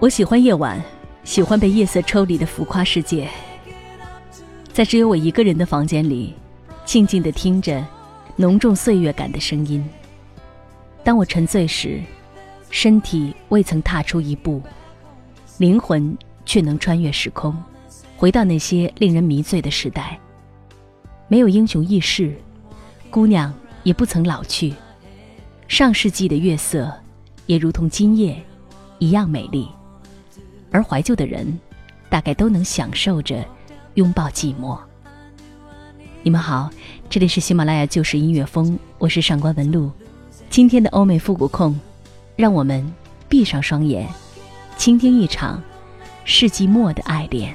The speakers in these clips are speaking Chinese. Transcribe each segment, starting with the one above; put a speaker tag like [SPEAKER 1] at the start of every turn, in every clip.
[SPEAKER 1] 我喜欢夜晚，喜欢被夜色抽离的浮夸世界，在只有我一个人的房间里，静静地听着浓重岁月感的声音。当我沉醉时，身体未曾踏出一步。灵魂却能穿越时空，回到那些令人迷醉的时代。没有英雄轶事，姑娘也不曾老去。上世纪的月色，也如同今夜一样美丽。而怀旧的人，大概都能享受着拥抱寂寞。你们好，这里是喜马拉雅旧时音乐风，我是上官文露。今天的欧美复古控，让我们闭上双眼。倾听一场世纪末的爱恋。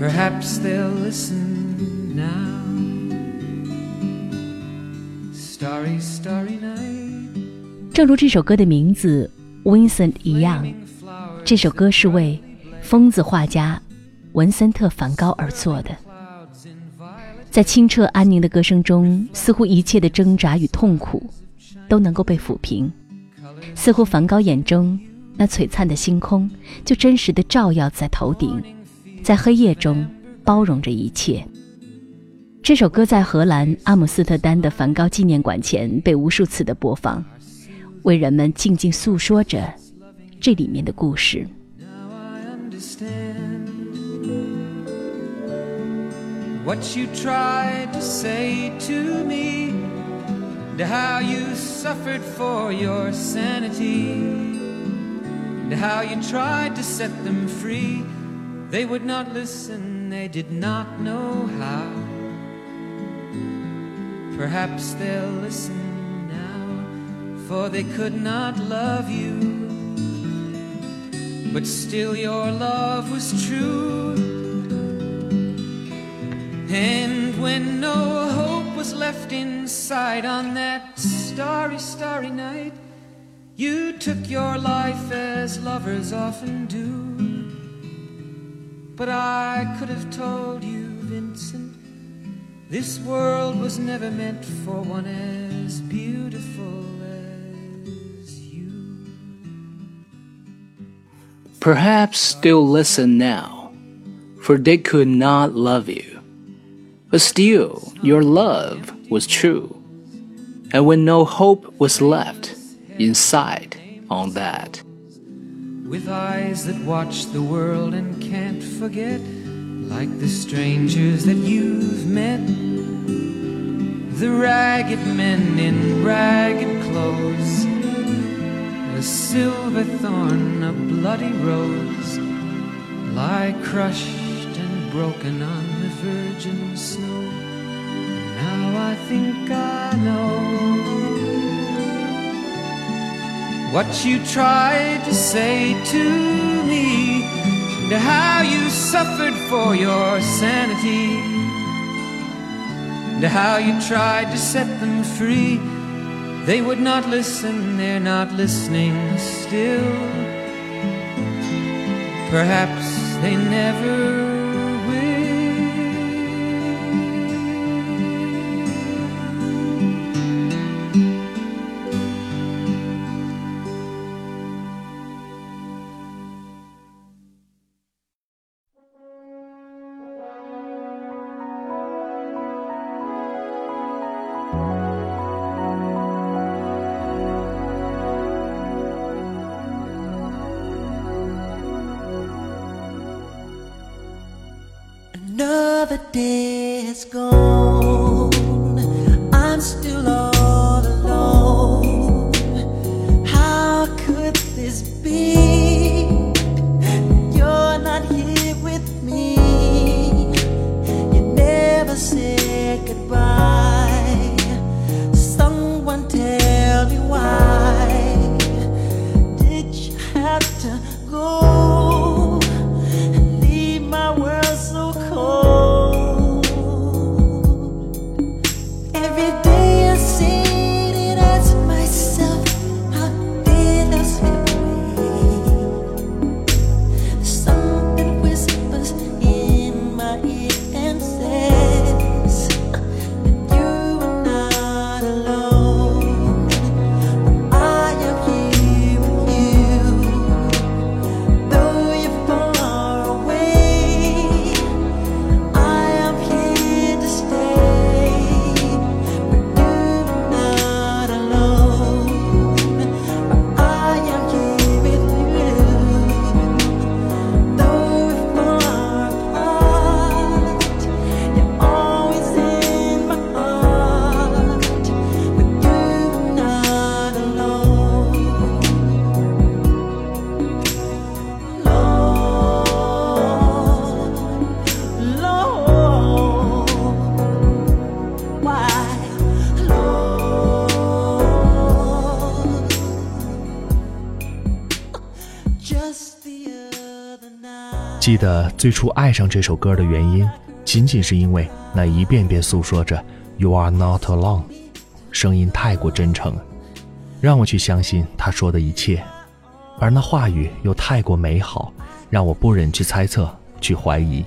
[SPEAKER 2] Perhaps they'll listen now. Starry, starry night.
[SPEAKER 1] 正如这首歌的名字《Vincent》一样，这首歌是为疯子画家文森特·梵高而作的。在清澈安宁的歌声中，似乎一切的挣扎与痛苦都能够被抚平，似乎梵高眼中那璀璨的星空就真实的照耀在头顶，在黑夜中包容着一切。这首歌在荷兰阿姆斯特丹的梵高纪念馆前被无数次的播放。为人们静静诉说着这里面的故事。
[SPEAKER 2] What you tried to say to me, and how you suffered for your sanity, and how you tried to set them free. They would not listen, they did not know how. Perhaps they'll listen now, for they could not love you. But still, your love was true. And when no hope was left inside on that starry, starry night, you took your life as lovers often do. But I could have told you, Vincent, this world was never meant for one as beautiful as you.
[SPEAKER 3] Perhaps they'll listen now, for they could not love you. But still, your love was true. And when no hope was left inside on that.
[SPEAKER 2] With eyes that watch the world and can't forget, like the strangers that you've met. The ragged men in ragged clothes, a silver thorn, a bloody rose, lie crushed and broken on the virgin snow. And now I think I know what you tried to say to me, and how you suffered for your sanity, and how you tried to set them free. They would not listen, they're not listening still. Perhaps they never
[SPEAKER 4] Another day has gone.
[SPEAKER 5] 记得最初爱上这首歌的原因，仅仅是因为那一遍遍诉说着 “You are not alone”，声音太过真诚，让我去相信他说的一切，而那话语又太过美好，让我不忍去猜测、去怀疑。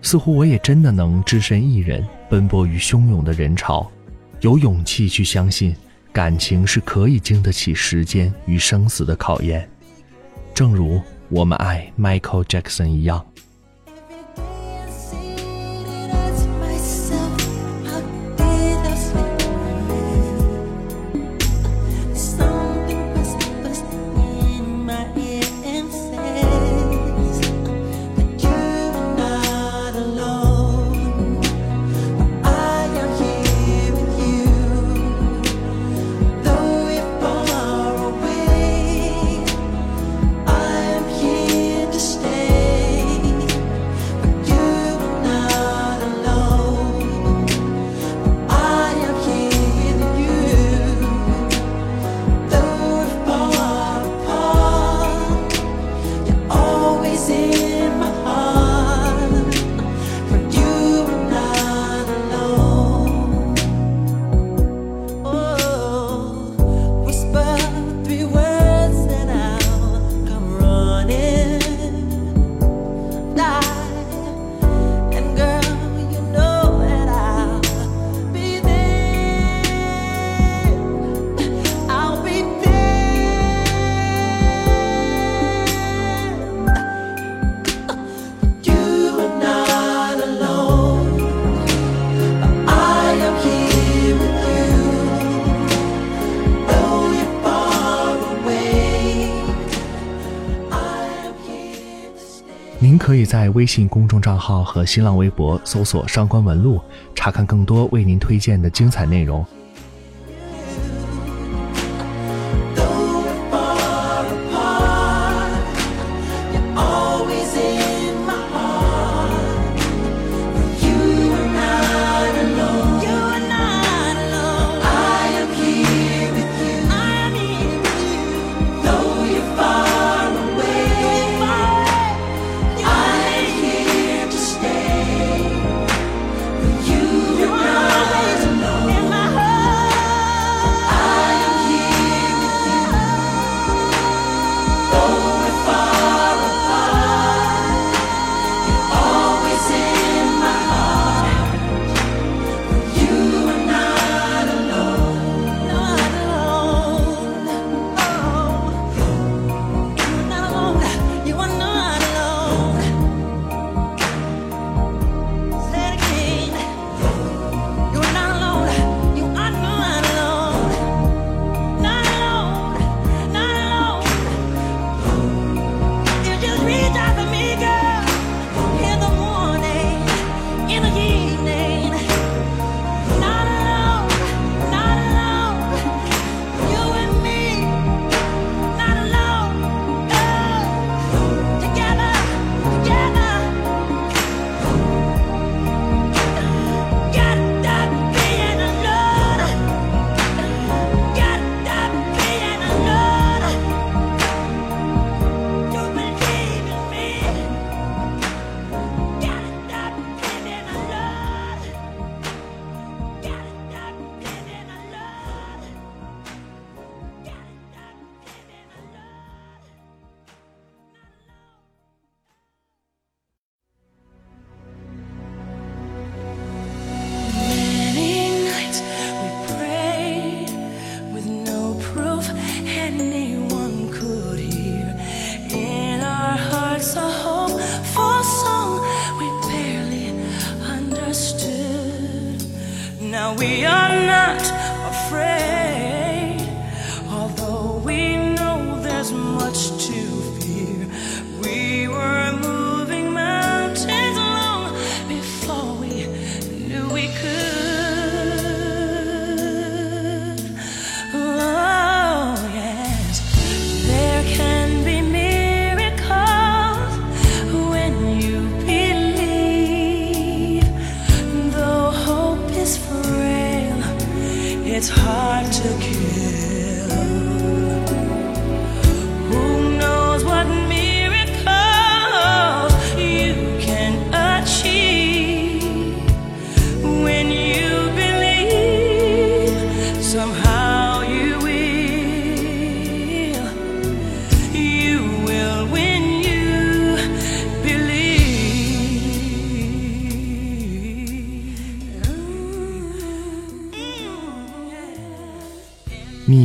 [SPEAKER 5] 似乎我也真的能只身一人奔波于汹涌的人潮，有勇气去相信感情是可以经得起时间与生死的考验，正如我们爱 Michael Jackson 一样。
[SPEAKER 6] 可以在微信公众账号和新浪微博搜索“上官文录”，查看更多为您推荐的精彩内容。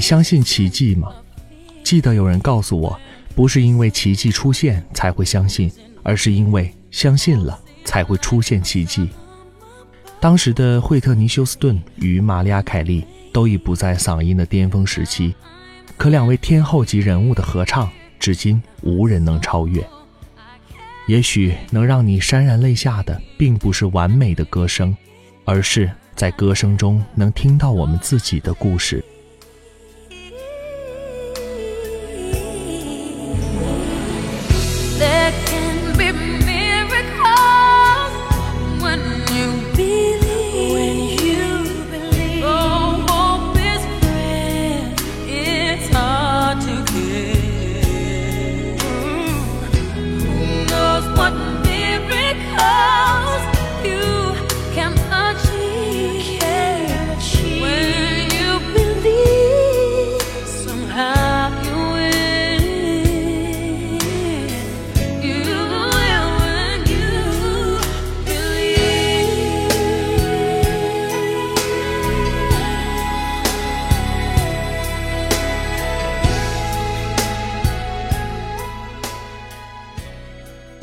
[SPEAKER 6] 相信奇迹吗？记得有人告诉我，不是因为奇迹出现才会相信，而是因为相信了才会出现奇迹。当时的惠特尼·休斯顿与玛丽亚·凯莉都已不在嗓音的巅峰时期，可两位天后级人物的合唱，至今无人能超越。也许能让你潸然泪下的，并不是完美的歌声，而是在歌声中能听到我们自己的故事。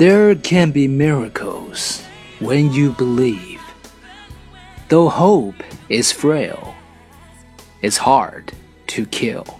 [SPEAKER 2] There can be miracles when you believe.
[SPEAKER 7] Though hope is frail, it's hard to kill.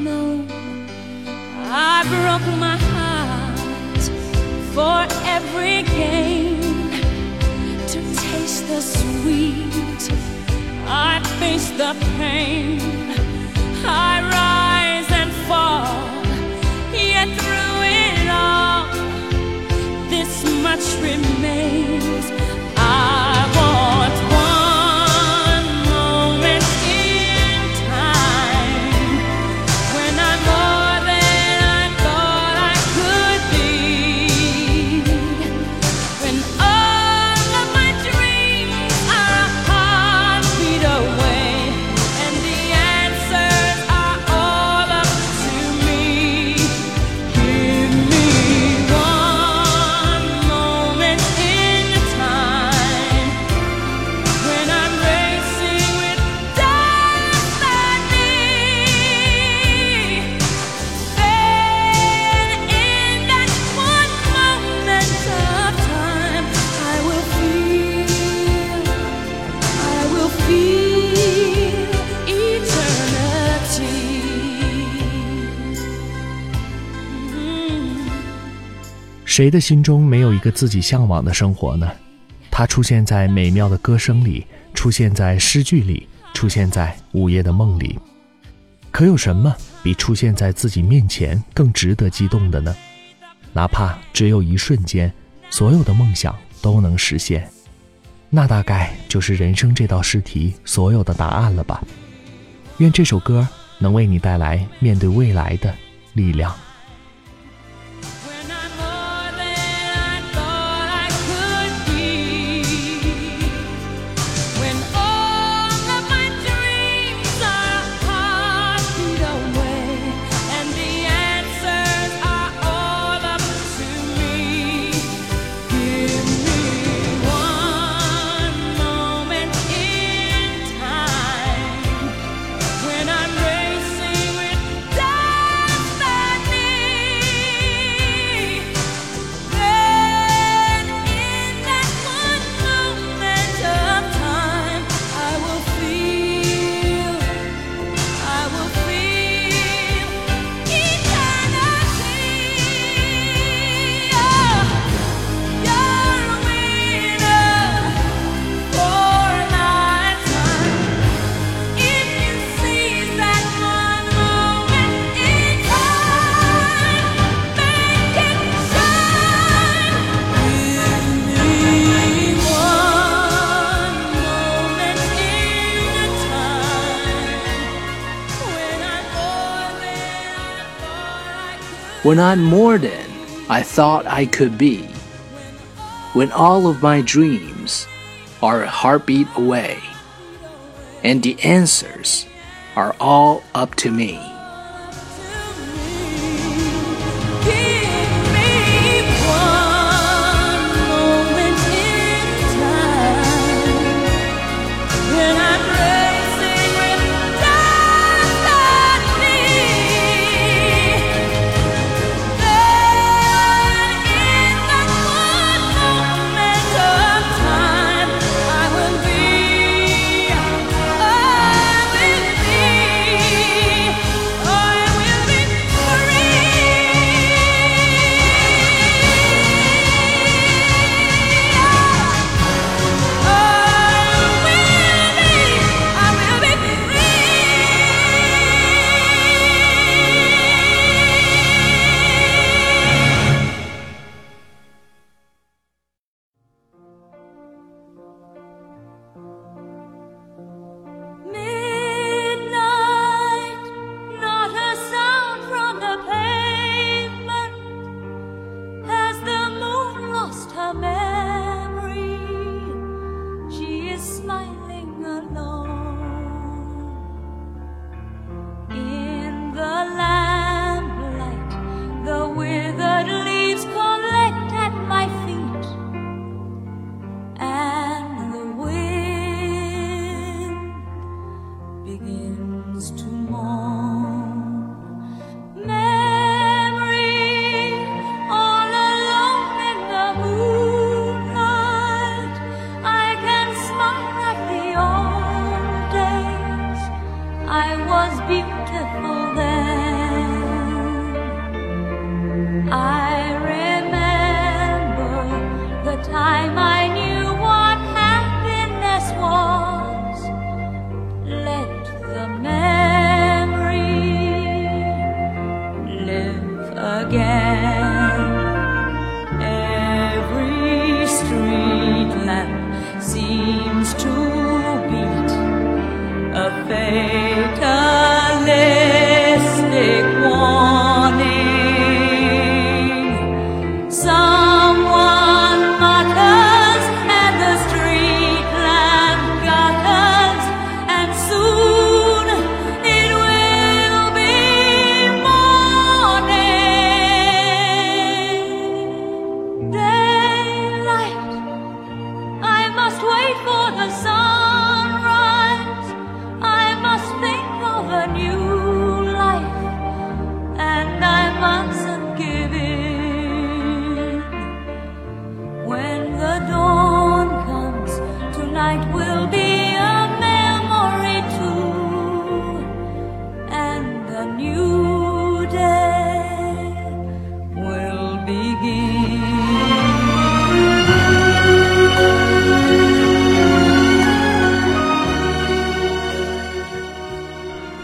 [SPEAKER 6] Unknown. I broke my heart for every gain to taste the sweet. I face the pain. I rise and fall, yet through it all, this much remains.
[SPEAKER 5] 谁的心中没有一个自己向往的生活呢？它出现在美妙的歌声里，出现在诗句里，出现在午夜的梦里。可有什么比出现在自己面前更值得激动的呢？哪怕只有一瞬间，所有的梦想都能实现，那大概就是人生这道试题所有的答案了吧。愿这首歌能为你带来面对未来的力量。
[SPEAKER 6] When I'm more than I thought I could be. When all of my dreams are a heartbeat away. And the answers are all up to me.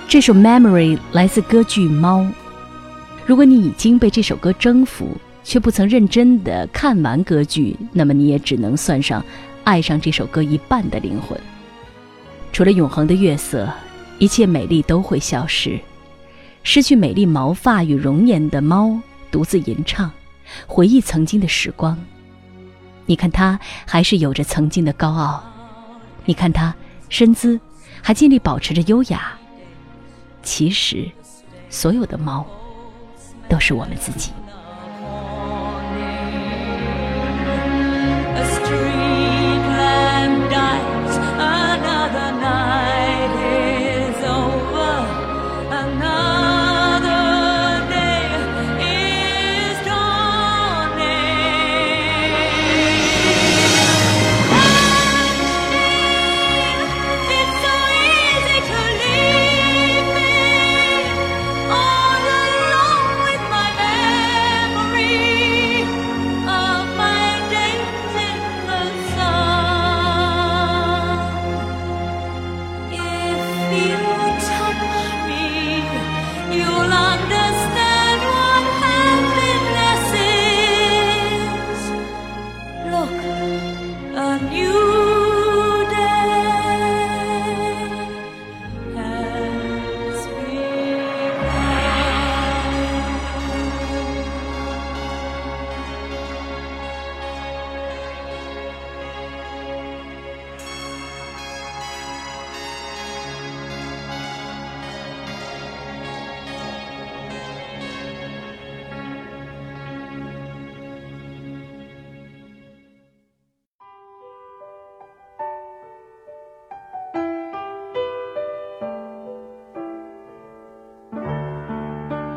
[SPEAKER 6] 这首《Memory》来自歌剧《猫》。如果你已经被这首歌征服，却不曾认真的看完歌剧，那么你也只能算上爱上这首歌一半的灵魂。除了永恒的月色，一切美丽都会消失。失去美丽毛发与容颜的猫独自吟唱，回忆曾经的时光。你看它还是有着曾经的高傲，你看它身姿还尽力保持着优雅。其实，所有的猫都是我们自己。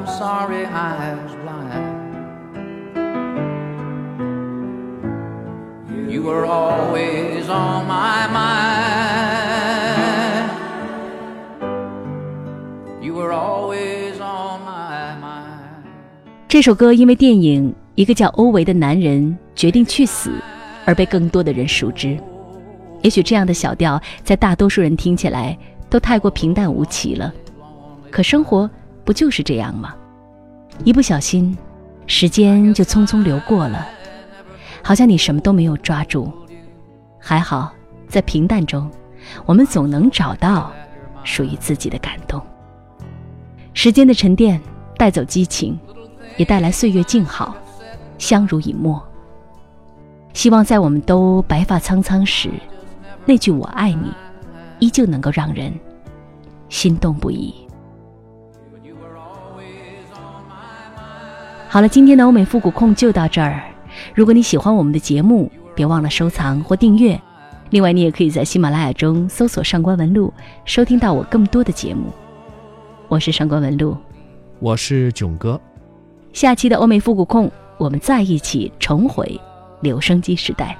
[SPEAKER 8] I'm sorry I was blind. You were always on my mind. You were always on my mind.
[SPEAKER 6] 这首歌因为电影《一个叫欧维的男人决定去死》而被更多的人熟知。也许这样的小调在大多数人听起来都太过平淡无奇了，可生活不就是这样吗？一不小心，时间就匆匆流过了，好像你什么都没有抓住。还好，在平淡中，
[SPEAKER 1] 我们总能找到属于自己的感动。时间的沉淀带走激情，也带来岁月静好，相濡以沫。希望在我们都白发苍苍时，那句“我爱你”依旧能够让人心动不已。好了，今天的欧美复古控就到这儿。如果你喜欢我们的节目，别忘了收藏或订阅。另外，你也可以在喜马拉雅中搜索“上官文露”，收听到我更多的节目。我是上官文露，
[SPEAKER 5] 我是囧哥。
[SPEAKER 1] 下期的欧美复古控，我们再一起重回留声机时代。